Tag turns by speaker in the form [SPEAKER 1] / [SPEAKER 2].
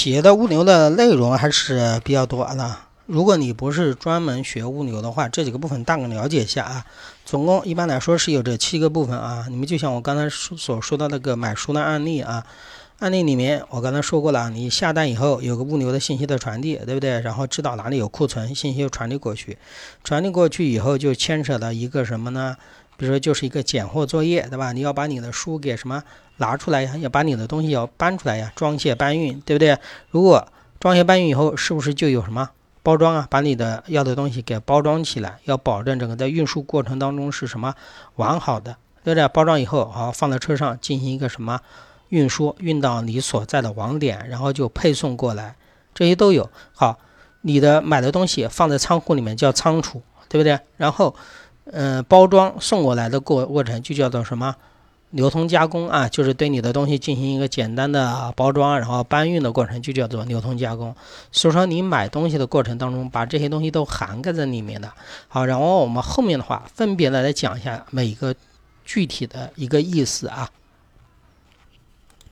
[SPEAKER 1] 企业的物流的内容还是比较多的。如果你不是专门学物流的话，这几个部分大概了解一下啊。总共一般来说是有这七个部分啊。你们就像我刚才所说的那个买书的案例啊，案例里面我刚才说过了，你下单以后有个物流的信息的传递，对不对？然后知道哪里有库存，信息又传递过去，传递过去以后就牵扯到一个什么呢？比如说就是一个拣货作业，对吧？你要把你的书给什么拿出来呀？要把你的东西要搬出来呀，装卸搬运，对不对？如果装卸搬运以后，是不是就有什么？包装啊，把你的要的东西给包装起来，要保证整个在运输过程当中是什么完好的，对不对？包装以后，好放在车上进行一个什么运输，运到你所在的网点，然后就配送过来，这些都有。好，你的买的东西放在仓库里面叫仓储，对不对？然后，嗯，包装送过来的过过程就叫做什么？流通加工啊，就是对你的东西进行一个简单的包装，然后搬运的过程就叫做流通加工。所以说，你买东西的过程当中，把这些东西都涵盖在里面的。好，然后我们后面的话分别的来讲一下每一个具体的一个意思啊。